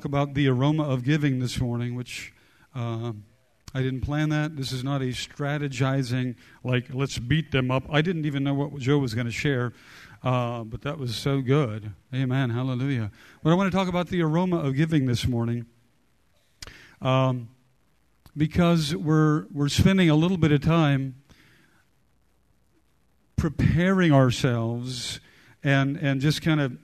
talk about the aroma of giving this morning, which uh, I didn't plan that. This is not a strategizing, like, let's beat them up. I didn't even know what Joe was going to share, uh, but that was so good. Amen. Hallelujah. But I want to talk about the aroma of giving this morning. Um, because we're, we're spending a little bit of time preparing ourselves and, and just kind of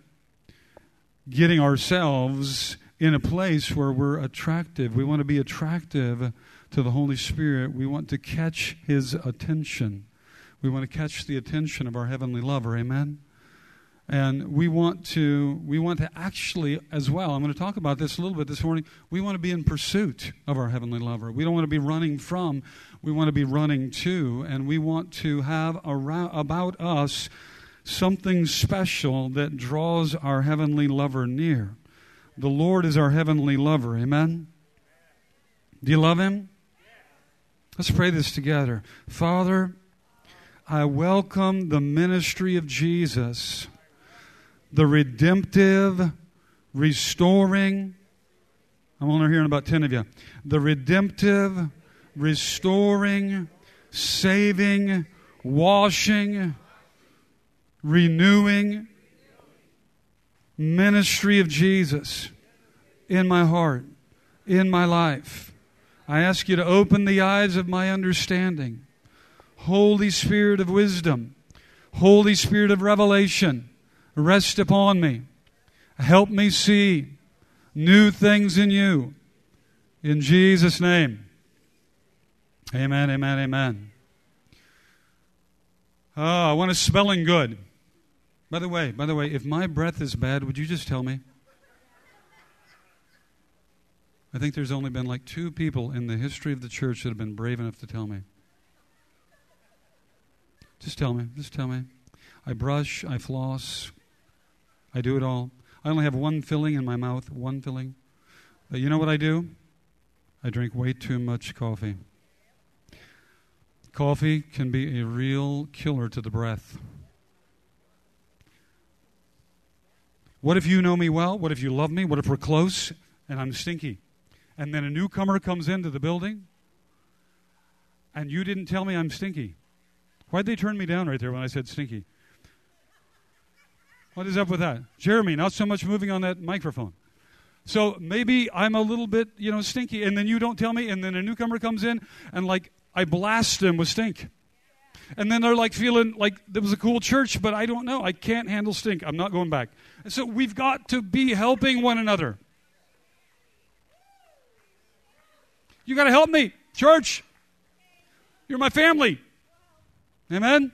getting ourselves in a place where we're attractive. We want to be attractive to the Holy Spirit. We want to catch His attention. We want to catch the attention of our Heavenly Lover. Amen? and we want to we want to actually as well i'm going to talk about this a little bit this morning we want to be in pursuit of our heavenly lover we don't want to be running from we want to be running to and we want to have around, about us something special that draws our heavenly lover near the lord is our heavenly lover amen do you love him let's pray this together father i welcome the ministry of jesus the redemptive, restoring. I'm only hearing about 10 of you. The redemptive, restoring, saving, washing, renewing ministry of Jesus in my heart, in my life. I ask you to open the eyes of my understanding. Holy Spirit of wisdom, Holy Spirit of revelation Rest upon me. Help me see new things in you. In Jesus' name. Amen, amen, amen. Oh, I want a smelling good. By the way, by the way, if my breath is bad, would you just tell me? I think there's only been like two people in the history of the church that have been brave enough to tell me. Just tell me. Just tell me. I brush, I floss, I do it all. I only have one filling in my mouth, one filling. But you know what I do? I drink way too much coffee. Coffee can be a real killer to the breath. What if you know me well? What if you love me? What if we're close and I'm stinky? And then a newcomer comes into the building and you didn't tell me I'm stinky. Why'd they turn me down right there when I said stinky? What is up with that? Jeremy, not so much moving on that microphone. So maybe I'm a little bit, you know, stinky, and then you don't tell me, and then a newcomer comes in, and like I blast them with stink. And then they're like feeling like there was a cool church, but I don't know. I can't handle stink. I'm not going back. And so we've got to be helping one another. You got to help me, church. You're my family. Amen?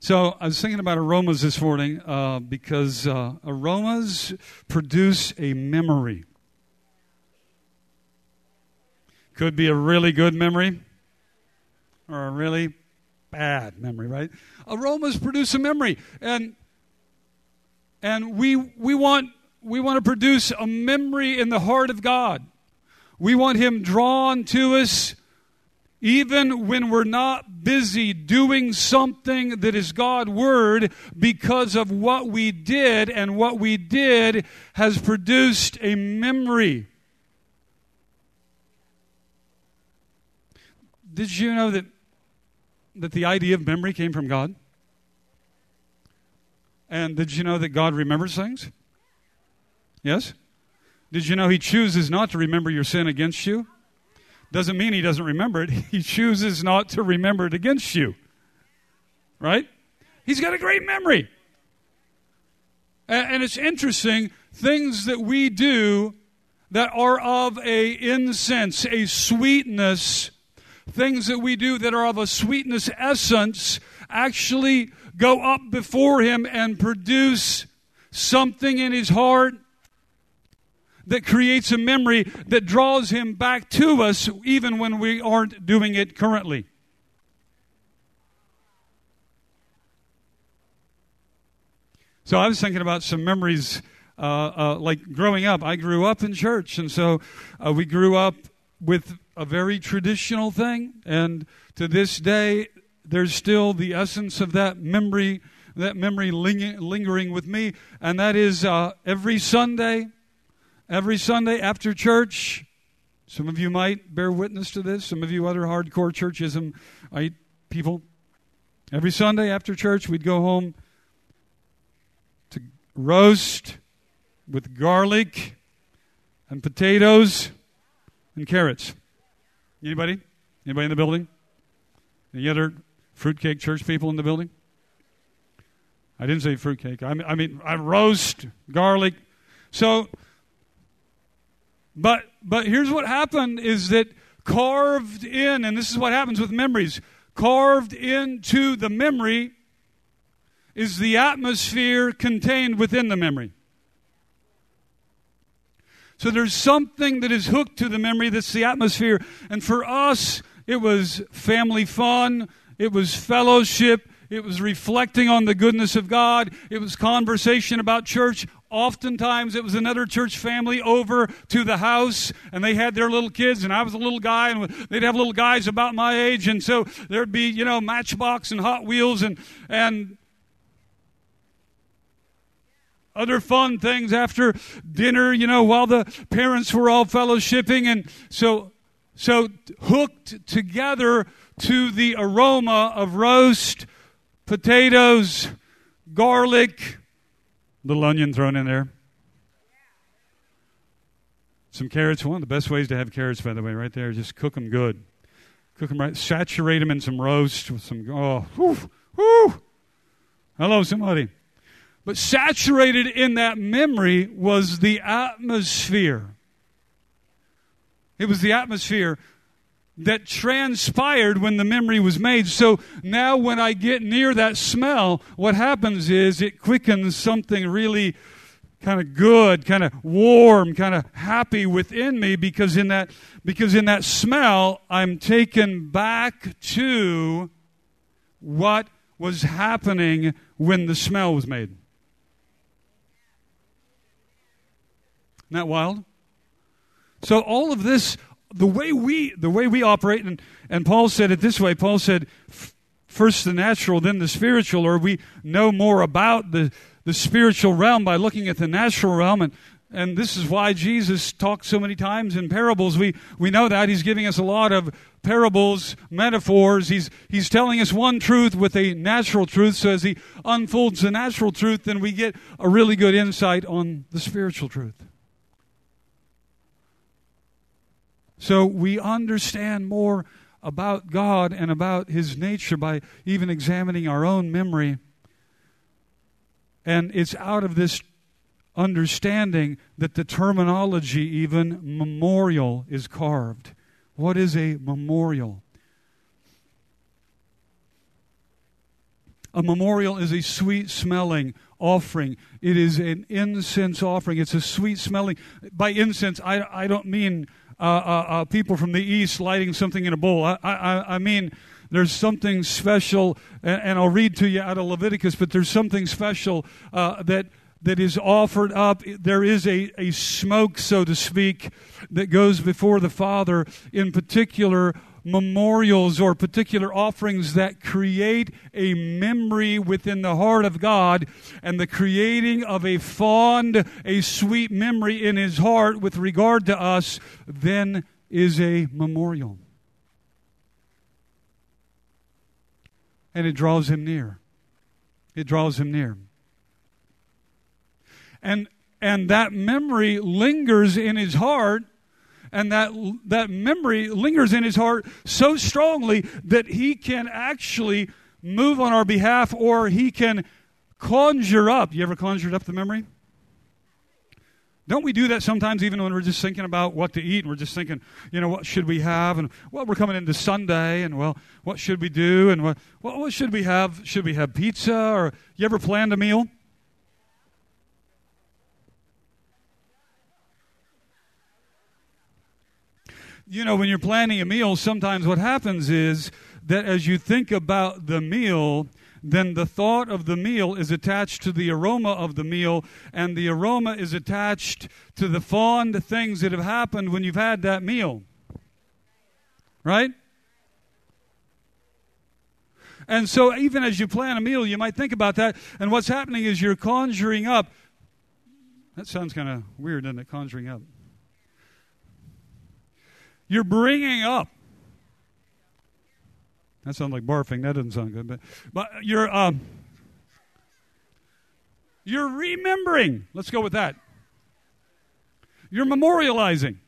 So I was thinking about aromas this morning uh, because uh, aromas produce a memory. Could be a really good memory or a really bad memory, right? Aromas produce a memory, and and we we want we want to produce a memory in the heart of God. We want Him drawn to us even when we're not busy doing something that is God word because of what we did, and what we did has produced a memory. Did you know that, that the idea of memory came from God? And did you know that God remembers things? Yes? Did you know He chooses not to remember your sin against you? doesn't mean he doesn't remember it. He chooses not to remember it against you. Right? He's got a great memory. And it's interesting, things that we do that are of a incense, a sweetness, things that we do that are of a sweetness essence actually go up before him and produce something in his heart that creates a memory that draws him back to us even when we aren't doing it currently. So I was thinking about some memories, uh, uh, like growing up. I grew up in church, and so uh, we grew up with a very traditional thing. And to this day, there's still the essence of that memory that memory ling- lingering with me, and that is uh, every Sunday, every Sunday after church. Some of you might bear witness to this. Some of you other hardcore churchism people. Every Sunday after church, we'd go home to roast with garlic and potatoes and carrots. Anybody? Anybody in the building? Any other fruitcake church people in the building? I didn't say fruitcake. I mean, I mean, I roast garlic. So, but but here's what happened: is that carved in, and this is what happens with memories. Carved into the memory is the atmosphere contained within the memory. So there's something that is hooked to the memory that's the atmosphere. And for us, it was family fun, it was fellowship, it was reflecting on the goodness of God, it was conversation about church. Oftentimes, it was another church family over to the house, and they had their little kids, and I was a little guy, and they'd have little guys about my age, and so there'd be, you know, Matchbox and Hot Wheels, and and other fun things after dinner, you know, while the parents were all fellowshipping. And so, so hooked together to the aroma of roast, potatoes, garlic, little onion thrown in there. Some carrots. One of the best ways to have carrots, by the way, right there. Just cook them good. Cook them right. Saturate them in some roast with some. Oh, whoo, whoo. Hello, somebody. But saturated in that memory was the atmosphere. It was the atmosphere that transpired when the memory was made. So now when I get near that smell, what happens is it quickens something really kind of good, kind of warm, kind of happy within me because in that because in that smell I'm taken back to what was happening when the smell was made. Isn't that wild? So all of this, the way we the way we operate, and, and Paul said it this way. Paul said, first the natural, then the spiritual, or we know more about the, the spiritual realm by looking at the natural realm. And, and this is why Jesus talked so many times in parables. We, we know that. He's giving us a lot of parables, metaphors. He's, he's telling us one truth with a natural truth. So as he unfolds the natural truth, then we get a really good insight on the spiritual truth. So we understand more about God and about His nature by even examining our own memory. And it's out of this understanding that the terminology, even memorial, is carved. What is a memorial? A memorial is a sweet smelling offering. It is an incense offering. It's a sweet smelling. By incense, I, I don't mean uh, uh, uh, people from the east lighting something in a bowl. I, I, I mean, there's something special, and, and, I'll read to you out of Leviticus, but there's something special uh, that that is offered up. There is a, a smoke, so to speak, that goes before the Father, in particular memorials or particular offerings that create a memory within the heart of God and the creating of a fond, a sweet memory in his heart with regard to us, then is a memorial. And it draws him near. It draws him near. And and that memory lingers in his heart and that, that memory lingers in his heart so strongly that he can actually move on our behalf or he can conjure up. You ever conjured up the memory? Don't we do that sometimes even when we're just thinking about what to eat and we're just thinking, you know, what should we have? And well, we're coming into Sunday and well, what should we do? And what, well, what should we have? Should we have pizza? Or you ever planned a meal? You know, when you're planning a meal, sometimes what happens is that as you think about the meal, then the thought of the meal is attached to the aroma of the meal, and the aroma is attached to the fond things that have happened when you've had that meal. Right? And so, even as you plan a meal, you might think about that. And what's happening is you're conjuring up. That sounds kind of weird, doesn't it? Conjuring up. You're bringing up. That sounds like barfing. That doesn't sound good. But, but you're, um, you're remembering. Let's go with that. You're memorializing.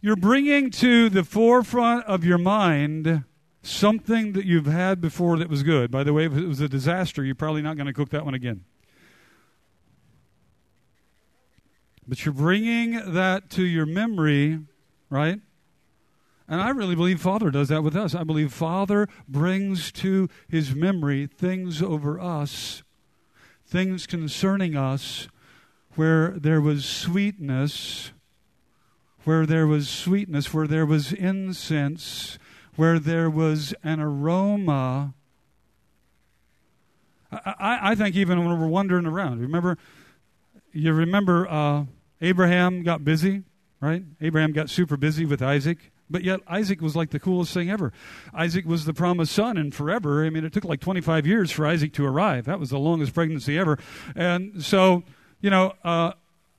You're bringing to the forefront of your mind something that you've had before that was good. By the way, if it was a disaster, you're probably not going to cook that one again. But you're bringing that to your memory, right? And I really believe Father does that with us. I believe Father brings to his memory things over us, things concerning us, where there was sweetness where there was sweetness, where there was incense, where there was an aroma. I, I think even when we're wandering around, remember, you remember uh, Abraham got busy, right? Abraham got super busy with Isaac. But yet, Isaac was like the coolest thing ever. Isaac was the promised son, and forever. I mean, it took like 25 years for Isaac to arrive. That was the longest pregnancy ever. And so, you know, uh,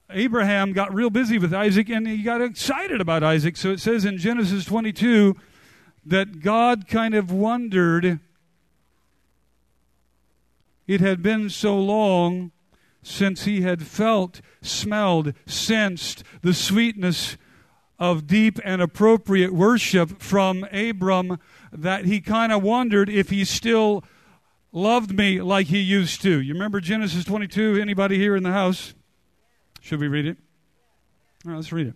Abraham got real busy with Isaac and he got excited about Isaac. So it says in Genesis 22 that God kind of wondered. It had been so long since he had felt, smelled, sensed the sweetness of deep and appropriate worship from Abram that he kind of wondered if he still loved me like he used to. You remember Genesis 22? Anybody here in the house? Should we read it? All right, let's read it.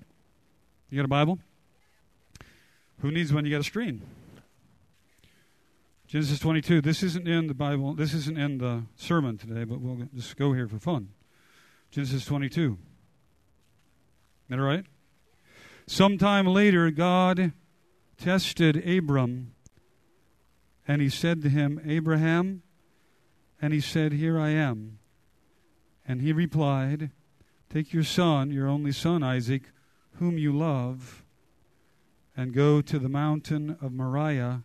You got a Bible? Who needs one? You got a screen. Genesis 22. This isn't in the Bible. This isn't in the sermon today, but we'll just go here for fun. Genesis 22. Is that right? Sometime later, God tested Abram, and he said to him, Abraham, and he said, Here I am. And he replied, Take your son, your only son Isaac, whom you love, and go to the mountain of Moriah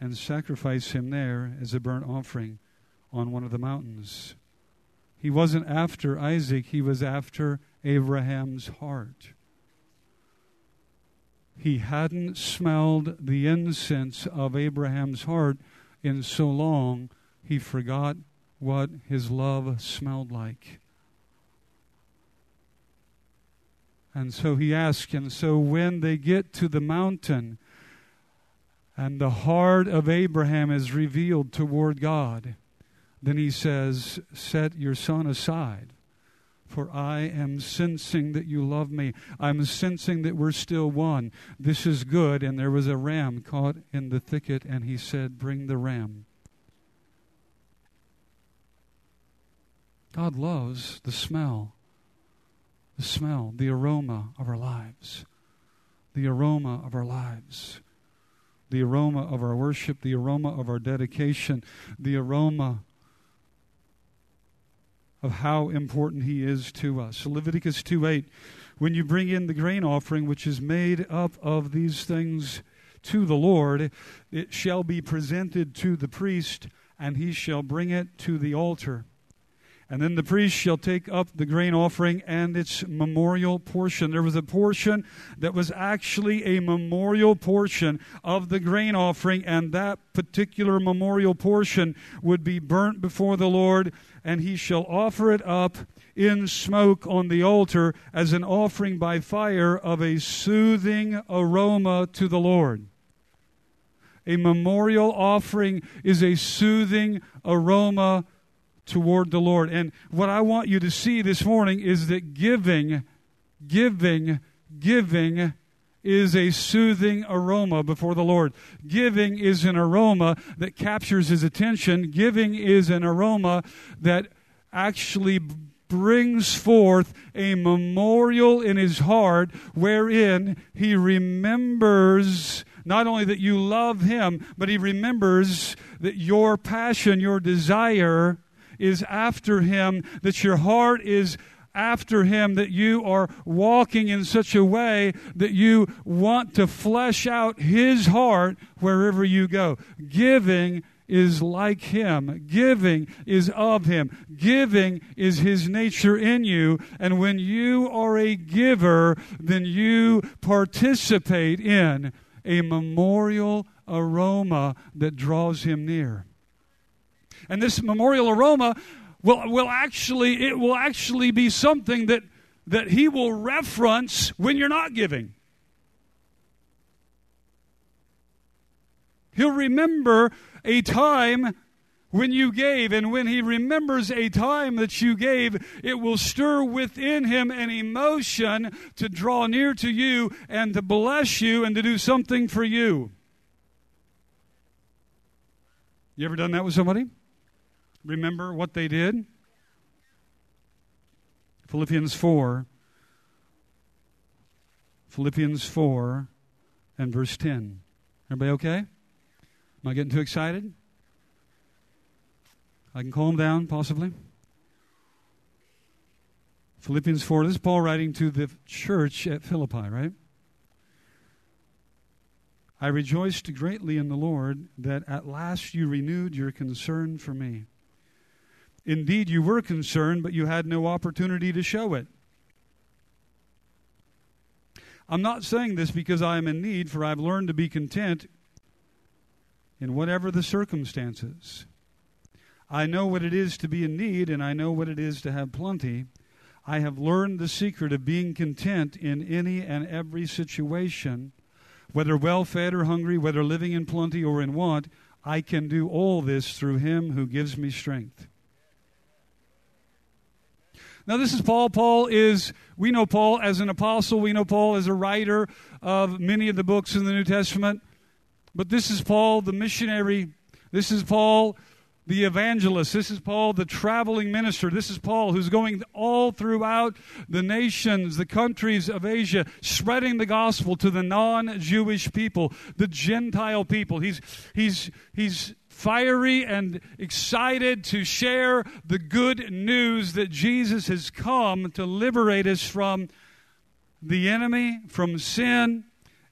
and sacrifice him there as a burnt offering on one of the mountains. He wasn't after Isaac, he was after Abraham's heart. He hadn't smelled the incense of Abraham's heart in so long, he forgot what his love smelled like. And so he asked, and so when they get to the mountain, and the heart of Abraham is revealed toward God, then he says, Set your son aside, for I am sensing that you love me. I'm sensing that we're still one. This is good. And there was a ram caught in the thicket, and he said, Bring the ram. God loves the smell the smell, the aroma of our lives. The aroma of our lives. The aroma of our worship, the aroma of our dedication, the aroma of how important he is to us. Leviticus 2 8, when you bring in the grain offering, which is made up of these things to the Lord, it shall be presented to the priest, and he shall bring it to the altar. And then the priest shall take up the grain offering and its memorial portion. There was a portion that was actually a memorial portion of the grain offering, and that particular memorial portion would be burnt before the Lord, and he shall offer it up in smoke on the altar as an offering by fire of a soothing aroma to the Lord. A memorial offering is a soothing aroma toward the Lord. And what I want you to see this morning is that giving, giving, giving is a soothing aroma before the Lord. Giving is an aroma that captures his attention. Giving is an aroma that actually brings forth a memorial in his heart wherein he remembers not only that you love him, but he remembers that your passion, your desire, is after him, that your heart is after Him, that you are walking in such a way that you want to flesh out His heart wherever you go. Giving is like Him. Giving is of Him. Giving is His nature in you. And when you are a giver, then you participate in a memorial aroma that draws Him near. And this memorial aroma will, will actually, it will actually be something that, that he will reference when you're not giving. He'll remember a time when you gave, and when he remembers a time that you gave, it will stir within him an emotion to draw near to you and to bless you and to do something for you. You ever done that with somebody? Remember what they did? Philippians 4. Philippians 4 and verse 10. Everybody okay? Am I getting too excited? I can calm down, possibly. Philippians 4. This is Paul writing to the church at Philippi, right? I rejoiced greatly in the Lord that at last you renewed your concern for me. Indeed, you were concerned, but you had no opportunity to show it. I'm not saying this because I am in need, for I've learned to be content in whatever the circumstances. I know what it is to be in need, and I know what it is to have plenty. I have learned the secret of being content in any and every situation, whether well fed or hungry, whether living in plenty or in want. I can do all this through Him who gives me strength. Now, this is Paul. Paul is, we know Paul as an apostle, we know Paul as a writer of many of the books in the New Testament. But this is Paul, the missionary. This is Paul, the evangelist. This is Paul, the traveling minister. This is Paul, who's going all throughout the nations, the countries of Asia, spreading the gospel to the non Jewish people, the Gentile people. He's, he's, he's fiery and excited to share the good news that Jesus has come to liberate us from the enemy, from sin,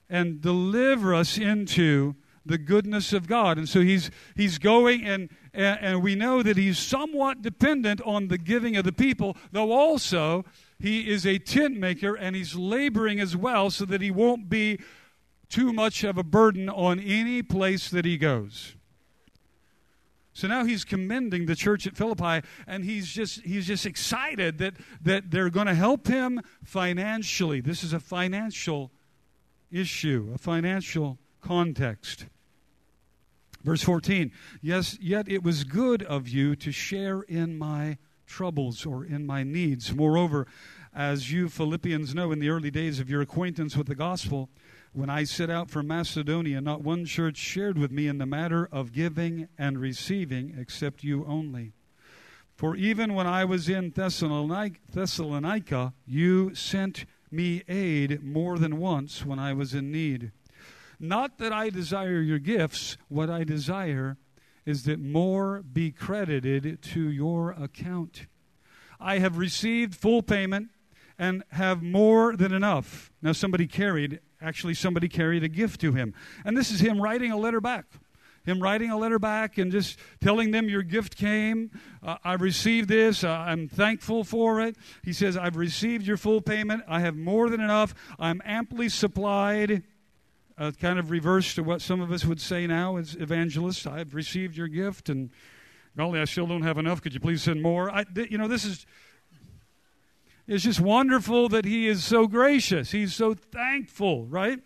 and deliver us into the goodness of God. And so he's he's going and, and and we know that he's somewhat dependent on the giving of the people, though also he is a tent maker and he's laboring as well so that he won't be too much of a burden on any place that he goes. So now he's commending the church at Philippi, and he's just he's just excited that that they're going to help him financially. This is a financial issue, a financial context. Verse 14, yes, yet it was good of you to share in my troubles or in my needs. Moreover, as you Philippians know in the early days of your acquaintance with the gospel, when I set out for Macedonia, not one church shared with me in the matter of giving and receiving except you only. For even when I was in Thessalonica, you sent me aid more than once when I was in need. Not that I desire your gifts, what I desire is that more be credited to your account. I have received full payment and have more than enough. Now, somebody carried Actually, somebody carried a gift to him. And this is him writing a letter back. Him writing a letter back and just telling them, Your gift came. Uh, I received this. Uh, I'm thankful for it. He says, I've received your full payment. I have more than enough. I'm amply supplied. Uh, kind of reverse to what some of us would say now as evangelists. I've received your gift, and golly, I still don't have enough. Could you please send more? I, th- you know, this is it's just wonderful that He is so gracious. He's so thankful, right?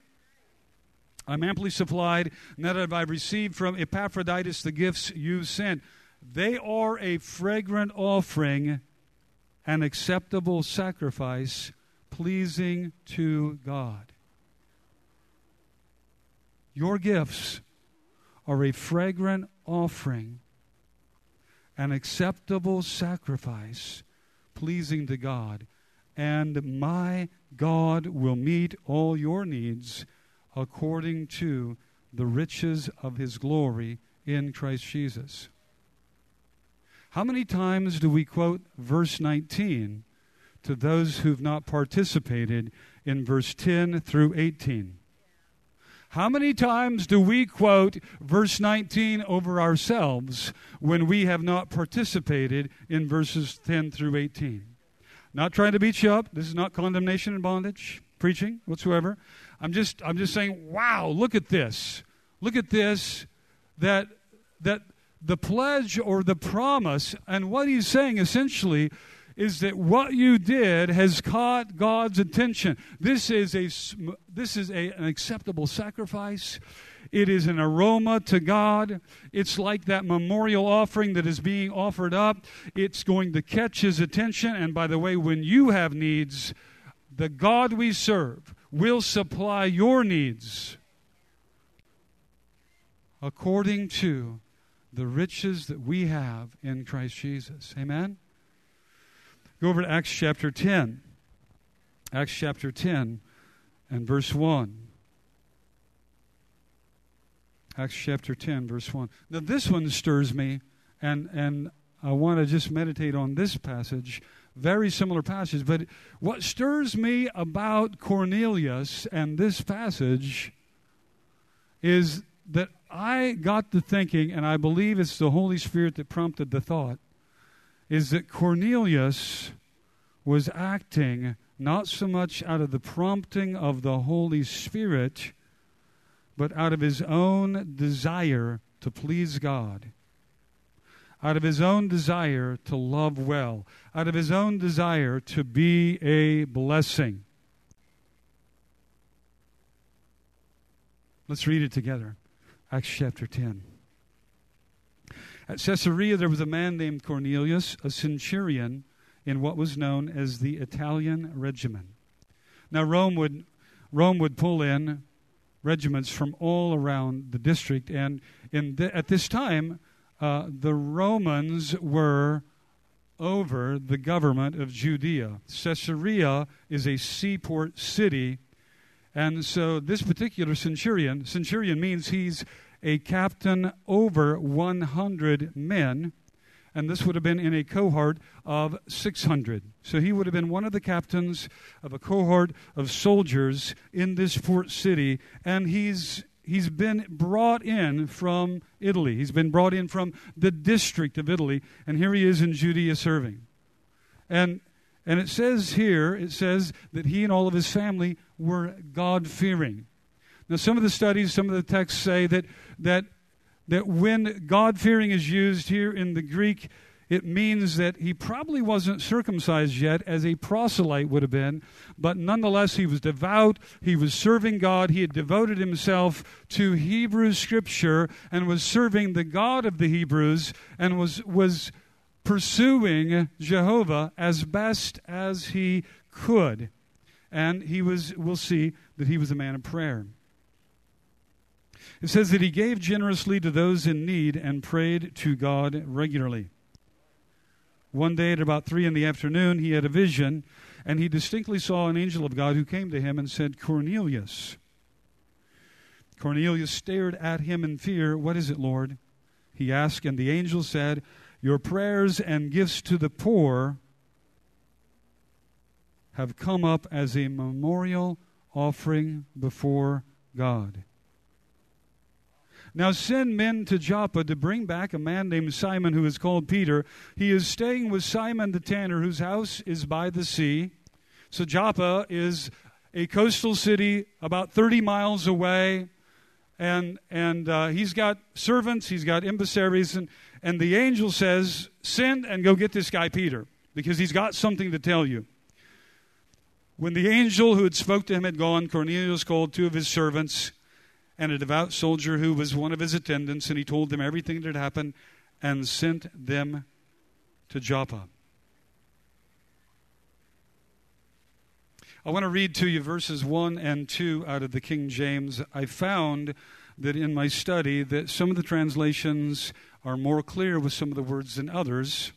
I'm amply supplied, now that I've received from Epaphroditus the gifts you've sent. They are a fragrant offering, an acceptable sacrifice, pleasing to God. Your gifts are a fragrant offering, an acceptable sacrifice, pleasing to God and my God will meet all your needs according to the riches of his glory in Christ Jesus. How many times do we quote verse 19 to those who've not participated in verse 10 through 18. How many times do we quote verse 19 over ourselves when we have not participated in verses 10 through 18? Not trying to beat you up. This is not condemnation and bondage preaching whatsoever. I'm just I'm just saying, wow, look at this. Look at this that that the pledge or the promise and what he's saying essentially is that what you did has caught God's attention. This is a this is a, an acceptable sacrifice. It is an aroma to God. It's like that memorial offering that is being offered up. It's going to catch his attention. And by the way, when you have needs, the God we serve will supply your needs according to the riches that we have in Christ Jesus. Amen? Go over to Acts chapter 10. Acts chapter 10 and verse 1. Acts chapter 10, verse 1. Now, this one stirs me, and, and I want to just meditate on this passage. Very similar passage. But what stirs me about Cornelius and this passage is that I got to thinking, and I believe it's the Holy Spirit that prompted the thought is that Cornelius was acting not so much out of the prompting of the Holy Spirit, but out of his own desire to please God, out of his own desire to love well, out of his own desire to be a blessing. Let's read it together. Acts chapter 10. At Caesarea, there was a man named Cornelius, a centurion in what was known as the Italian regiment. Now, Rome would, Rome would pull in regiments from all around the district, and in at this time, uh, the Romans were over the government of Judea. Caesarea is a seaport city, and so this particular centurion, centurion means he's a captain over 100 men, and this would have been in a cohort of 600. So he would have been one of the captains of a cohort of soldiers in this port city, and he's he's been brought in from Italy. He's been brought in from the district of Italy, and here he is in Judea serving. And and it says here, it says that he and all of his family were God fearing. Now, some of the studies, some of the texts say that, that, that when God fearing is used here in the Greek, it means that he probably wasn't circumcised yet, as a proselyte would have been, but nonetheless, he was devout. He was serving God. He had devoted himself to Hebrew scripture and was serving the God of the Hebrews and was, was pursuing Jehovah as best as he could. And he was, we'll see that he was a man of prayer. It says that he gave generously to those in need and prayed to God regularly. One day at about three in the afternoon, he had a vision, and he distinctly saw an angel of God who came to him and said, Cornelius. Cornelius stared at him in fear. What is it, Lord? He asked, and the angel said, Your prayers and gifts to the poor have come up as a memorial offering before God. Now send men to Joppa to bring back a man named Simon who is called Peter. He is staying with Simon the tanner, whose house is by the sea. So Joppa is a coastal city about 30 miles away. And, and uh, he's got servants, he's got emissaries, and, and the angel says, Send and go get this guy Peter, because he's got something to tell you. When the angel who had spoke to him had gone, Cornelius called two of his servants and a devout soldier who was one of his attendants, and he told them everything that had happened and sent them to Joppa. I want to read to you verses 1 and 2 out of the King James. I found that in my study that some of the translations are more clear with some of the words than others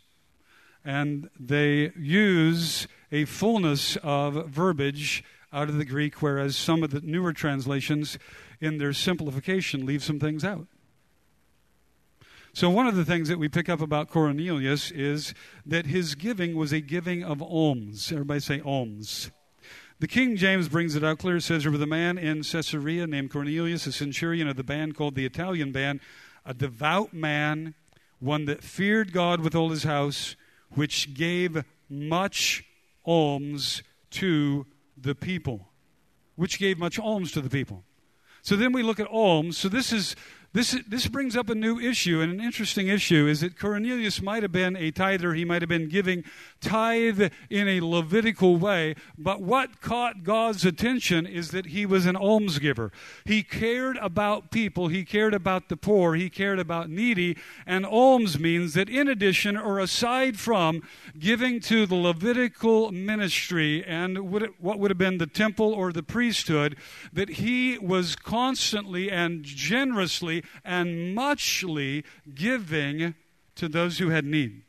and they use a fullness of verbiage out of the Greek whereas some of the newer translations in their simplification leave some things out. So, one of the things that we pick up about Cornelius is that his giving was a giving of alms. Everybody say alms. The King James brings it out clear. It says, There was a man in Caesarea named Cornelius, a centurion of the band called the Italian band, a devout man, one that feared God with all his house, which gave much alms to the people. Which gave much alms to the people. So then we look at alms. So this is this, this brings up a new issue, and an interesting issue is that Cornelius might have been a tither. He might have been giving tithe in a Levitical way, but what caught God's attention is that he was an almsgiver. He cared about people, he cared about the poor, he cared about needy, and alms means that in addition or aside from giving to the Levitical ministry and what would have been the temple or the priesthood, that he was constantly and generously and muchly giving to those who had need.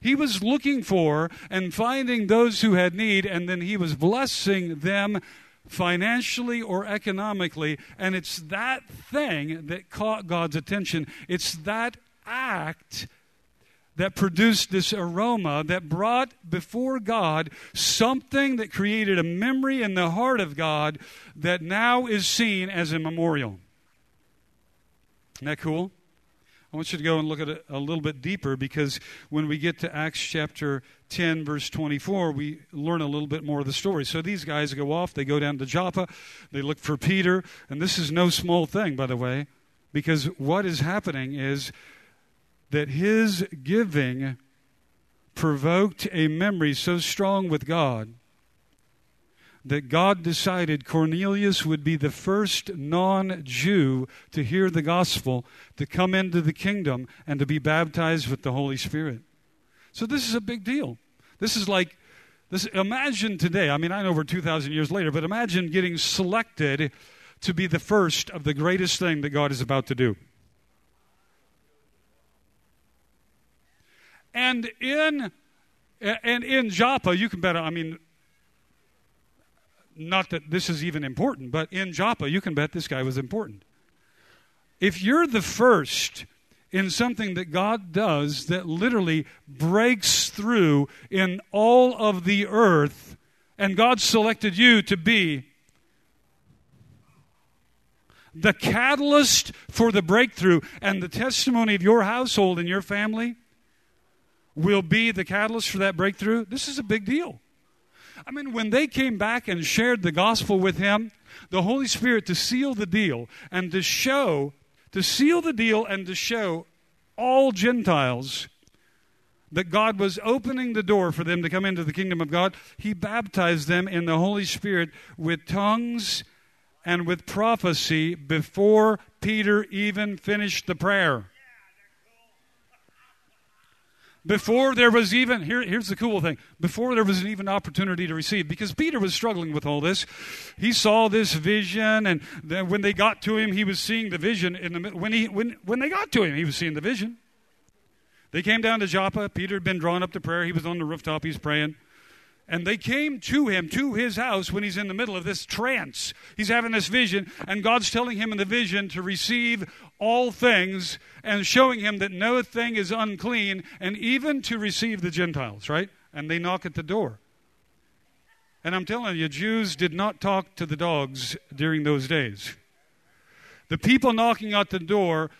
He was looking for and finding those who had need, and then he was blessing them financially or economically. And it's that thing that caught God's attention. It's that act that produced this aroma that brought before God something that created a memory in the heart of God that now is seen as a memorial. Isn't that cool? I want you to go and look at it a little bit deeper because when we get to Acts chapter 10, verse 24, we learn a little bit more of the story. So these guys go off, they go down to Joppa, they look for Peter, and this is no small thing, by the way, because what is happening is that his giving provoked a memory so strong with God that God decided Cornelius would be the first non Jew to hear the gospel, to come into the kingdom, and to be baptized with the Holy Spirit. So this is a big deal. This is like, this, imagine today, I mean, I know we're 2,000 years later, but imagine getting selected to be the first of the greatest thing that God is about to do. And in and in Joppa, you can bet. I mean, not that this is even important, but in Joppa, you can bet this guy was important. If you're the first in something that God does that literally breaks through in all of the earth, and God selected you to be the catalyst for the breakthrough, and the testimony of your household and your family will be the catalyst for that breakthrough, this is a big deal. I mean, when they came back and shared the gospel with him, the Holy Spirit to seal the deal and to show, to seal the deal and to show all Gentiles that God was opening the door for them to come into the kingdom of God, he baptized them in the Holy Spirit with tongues and with prophecy before Peter even finished the prayer before there was even here, here's the cool thing. Before there was an even opportunity to receive because peter was struggling with all this he saw this vision and then when they got to him he was seeing the vision in the when he when when they got to him he was seeing the vision. They came down to joppa. Peter had been drawn up to prayer. He was on the rooftop. He's praying and they came to him, to his house, when he's in the middle of this trance. He's having this vision, and God's telling him in the vision to receive all things and showing him that no thing is unclean, and even to receive the Gentiles, right? And they knock at the door. And I'm telling you, Jews did not talk to the dogs during those days. The people knocking at the door,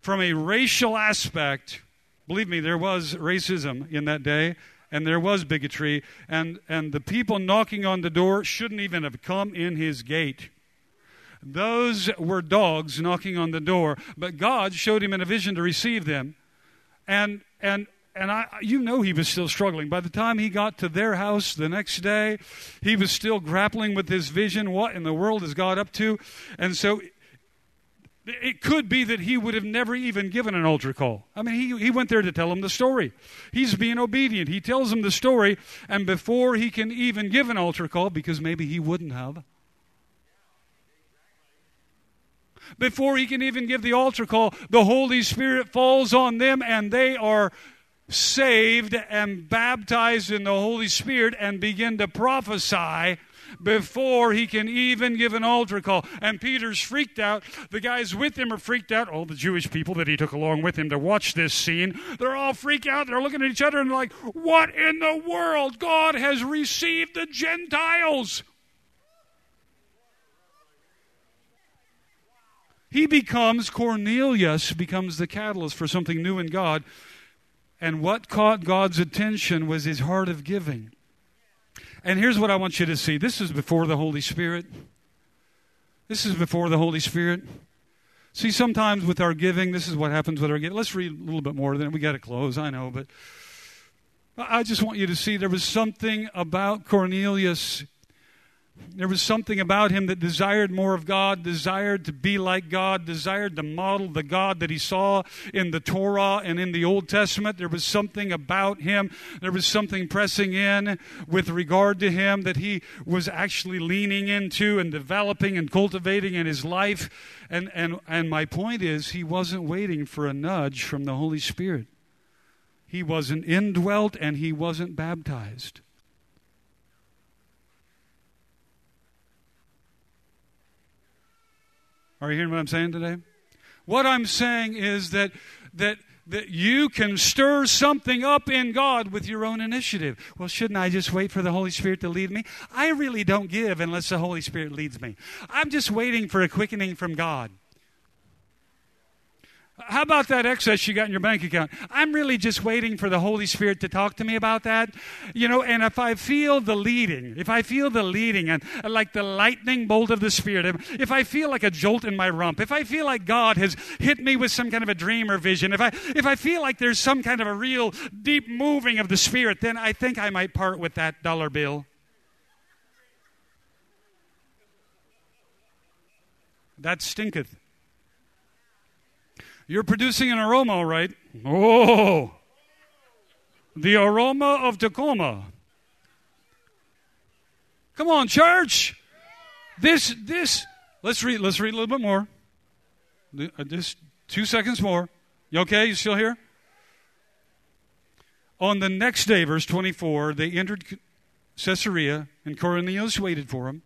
from a racial aspect, believe me, there was racism in that day and there was bigotry, and, and the people knocking on the door shouldn't even have come in his gate. Those were dogs knocking on the door, but God showed him in a vision to receive them. And, and, and I, you know he was still struggling. By the time he got to their house the next day, he was still grappling with his vision. What in the world is God up to? And so it could be that he would have never even given an altar call. I mean, he, he went there to tell him the story. He's being obedient. He tells him the story, and before he can even give an altar call, because maybe he wouldn't have, before he can even give the altar call, the Holy Spirit falls on them, and they are saved and baptized in the Holy Spirit and begin to prophesy before he can even give an altar call. And Peter's freaked out. The guys with him are freaked out. All the Jewish people that he took along with him to watch this scene, they're all freaked out. They're looking at each other and like, What in the world? God has received the Gentiles. He becomes, Cornelius becomes the catalyst for something new in God. And what caught God's attention was his heart of giving. And here's what I want you to see this is before the Holy Spirit. This is before the Holy Spirit. See, sometimes with our giving, this is what happens with our giving. Let's read a little bit more, then we got to close, I know, but I just want you to see there was something about Cornelius there was something about him that desired more of God, desired to be like God, desired to model the God that he saw in the Torah and in the Old Testament. There was something about him. There was something pressing in with regard to him that he was actually leaning into and developing and cultivating in his life. And, and, and my point is, he wasn't waiting for a nudge from the Holy Spirit. He wasn't indwelt and he wasn't baptized. Are you hearing what I'm saying today? What I'm saying is that that that you can stir something up in God with your own initiative. Well, shouldn't I just wait for the Holy Spirit to lead me? I really don't give unless the Holy Spirit leads me. I'm just waiting for a quickening from God. How about that excess you got in your bank account? I'm really just waiting for the Holy Spirit to talk to me about that. You know, and if I feel the leading, if I feel the leading and like the lightning bolt of the Spirit, if I feel like a jolt in my rump, if I feel like God has hit me with some kind of a dream or vision, if I if I feel like there's some kind of a real deep moving of the Spirit, then I think I might part with that dollar bill. That stinketh. You're producing an aroma, right? Oh, the aroma of Tacoma. Come on, church. This, this. Let's read. Let's read a little bit more. Uh, just two seconds more. You okay? You still here? On the next day, verse 24, they entered Caesarea, and Cornelius waited for him.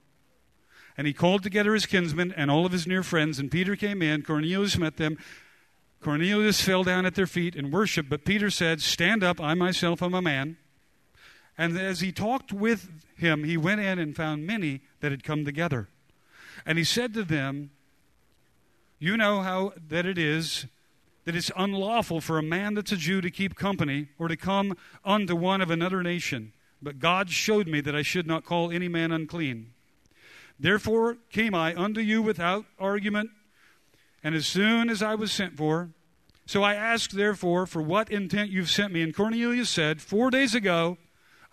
And he called together his kinsmen and all of his near friends, and Peter came in. Cornelius met them Cornelius fell down at their feet and worshiped, but Peter said, Stand up, I myself am a man. And as he talked with him, he went in and found many that had come together. And he said to them, You know how that it is that it's unlawful for a man that's a Jew to keep company or to come unto one of another nation. But God showed me that I should not call any man unclean. Therefore came I unto you without argument and as soon as I was sent for, so I asked, therefore, for what intent you've sent me. And Cornelius said, Four days ago,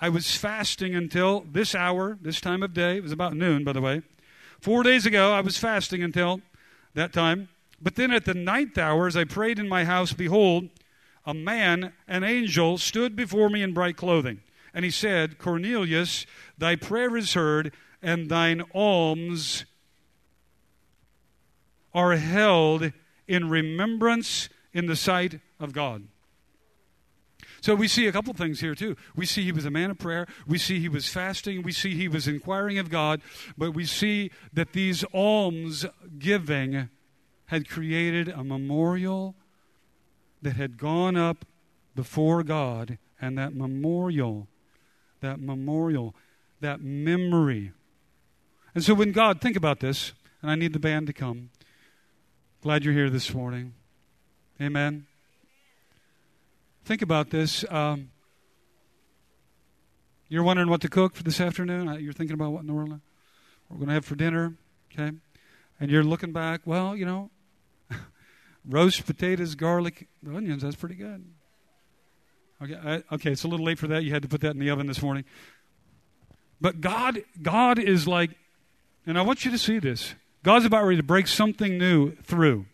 I was fasting until this hour, this time of day. It was about noon, by the way. Four days ago, I was fasting until that time. But then at the ninth hour, as I prayed in my house, behold, a man, an angel, stood before me in bright clothing. And he said, Cornelius, thy prayer is heard, and thine alms are held in remembrance in the sight of God. So we see a couple things here too. We see he was a man of prayer. We see he was fasting. We see he was inquiring of God. But we see that these alms giving had created a memorial that had gone up before God. And that memorial, that memorial, that memory. And so when God, think about this, and I need the band to come. Glad you're here this morning. Amen. Think about this. Um, you're wondering what to cook for this afternoon. Uh, you're thinking about what in the world we're going to have for dinner. Okay. And you're looking back, well, you know, roast potatoes, garlic, onions, that's pretty good. Okay, I, okay, it's a little late for that. You had to put that in the oven this morning. But God, God is like, and I want you to see this. God's about ready to break something new through.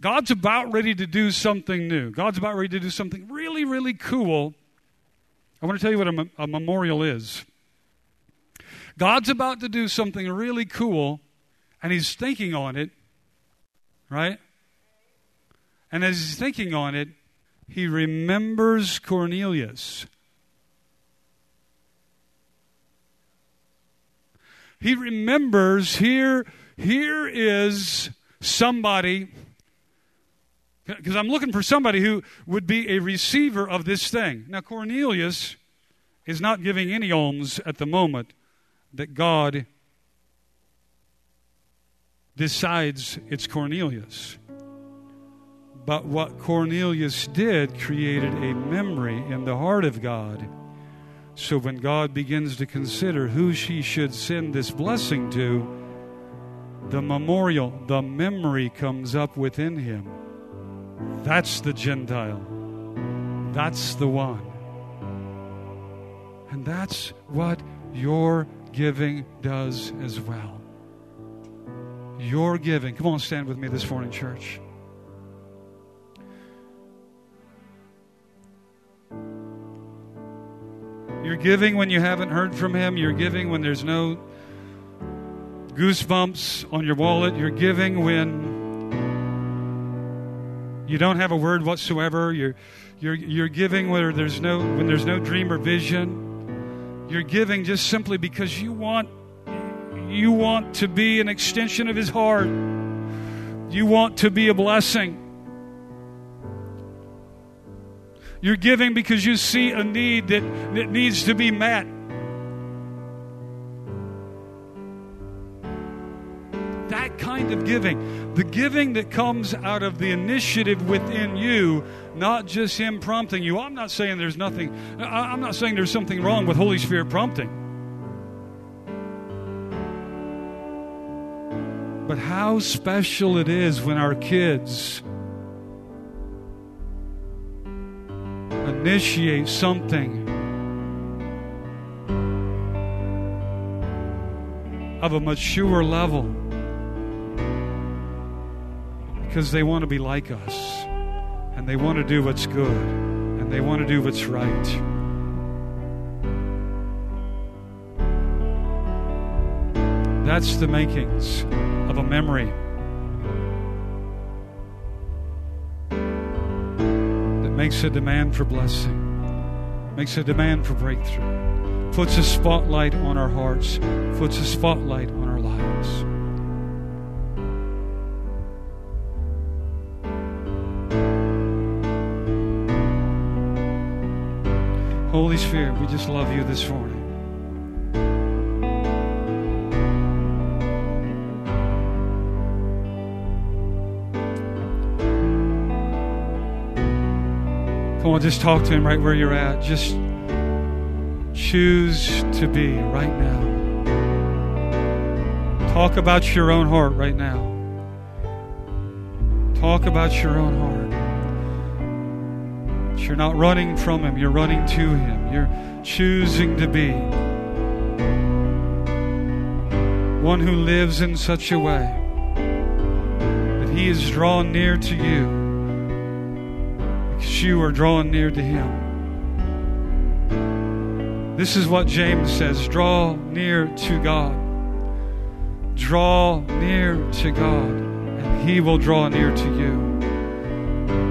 God's about ready to do something new. God's about ready to do something really, really cool. I want to tell you what a, memorial is. God's about to do something really cool, and He's thinking on it, right? And as He's thinking on it, he remembers Cornelius. He remembers here, here is somebody, because I'm looking for somebody who would be a receiver of this thing. Now, Cornelius is not giving any alms at the moment that God decides it's Cornelius. But what Cornelius did created a memory in the heart of God. So when God begins to consider who she should send this blessing to, the memorial, the memory comes up within him. That's the Gentile. That's the one. And that's what your giving does as well. Your giving. Come on, stand with me this morning, church. You're giving when you haven't heard from Him. You're giving when there's no goosebumps on your wallet. You're giving when you don't have a word whatsoever. You're, you're, you're giving where there's no, when there's no dream or vision. You're giving just simply because you want, you want to be an extension of His heart. You want to be a blessing. You're giving because you see a need that, that needs to be met. That kind of giving, the giving that comes out of the initiative within you, not just Him prompting you. I'm not saying there's nothing, I'm not saying there's something wrong with Holy Spirit prompting. But how special it is when our kids initiate something of a mature level because they want to be like us and they want to do what's good and they want to do what's right. That's the makings of a memory. Makes a demand for blessing, makes a demand for breakthrough, puts a spotlight on our hearts, puts a spotlight on our lives. Holy Spirit, we just love you this morning. Come on, just talk to Him right where you're at. Just choose to be right now. Talk about your own heart right now. Talk about your own heart. You're not running from Him, you're running to Him. You're choosing to be one who lives in such a way that He is drawn near to you you are drawing near to Him. This is what James says draw near to God. Draw near to God, and He will draw near to you.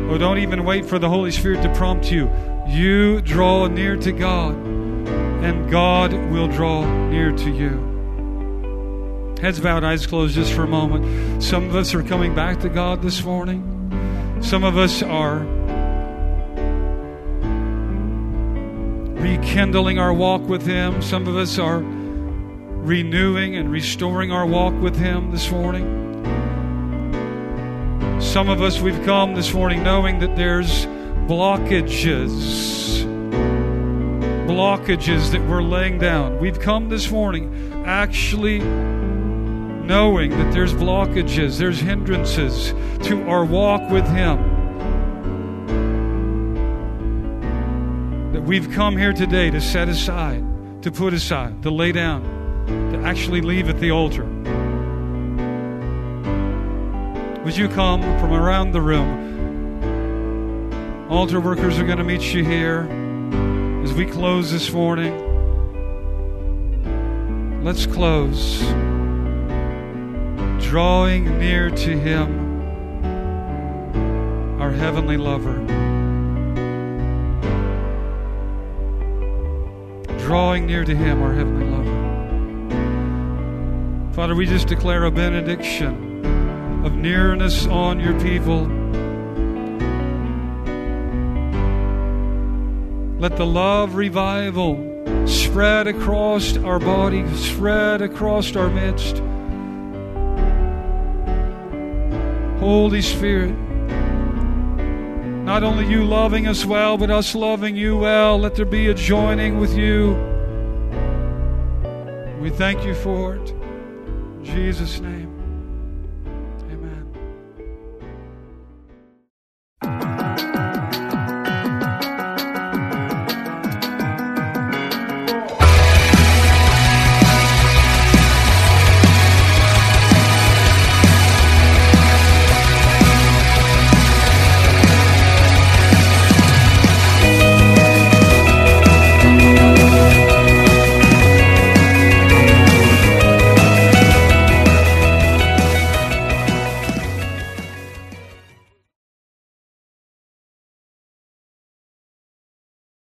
Oh, don't even wait for the Holy Spirit to prompt you. You draw near to God, and God will draw near to you. Heads bowed, eyes closed just for a moment. Some of us are coming back to God this morning. Some of us are rekindling our walk with Him. Some of us are renewing and restoring our walk with Him this morning. Some of us, we've come this morning knowing that there's blockages, blockages that we're laying down. We've come this morning actually knowing that there's blockages, there's hindrances to our walk with Him. We've come here today to set aside, to put aside, to lay down, to actually leave at the altar. Would you come from around the room? Altar workers are going to meet you here as we close this morning. Let's close. Drawing near to Him, our heavenly lover. Drawing near to Him, our Heavenly Lover. Father, we just declare a benediction of nearness on your people. Let the love revival spread across our body, spread across our midst. Holy Spirit, not only you loving us well, but us loving you well. Let there be a joining with you. We thank you for it. In Jesus' name.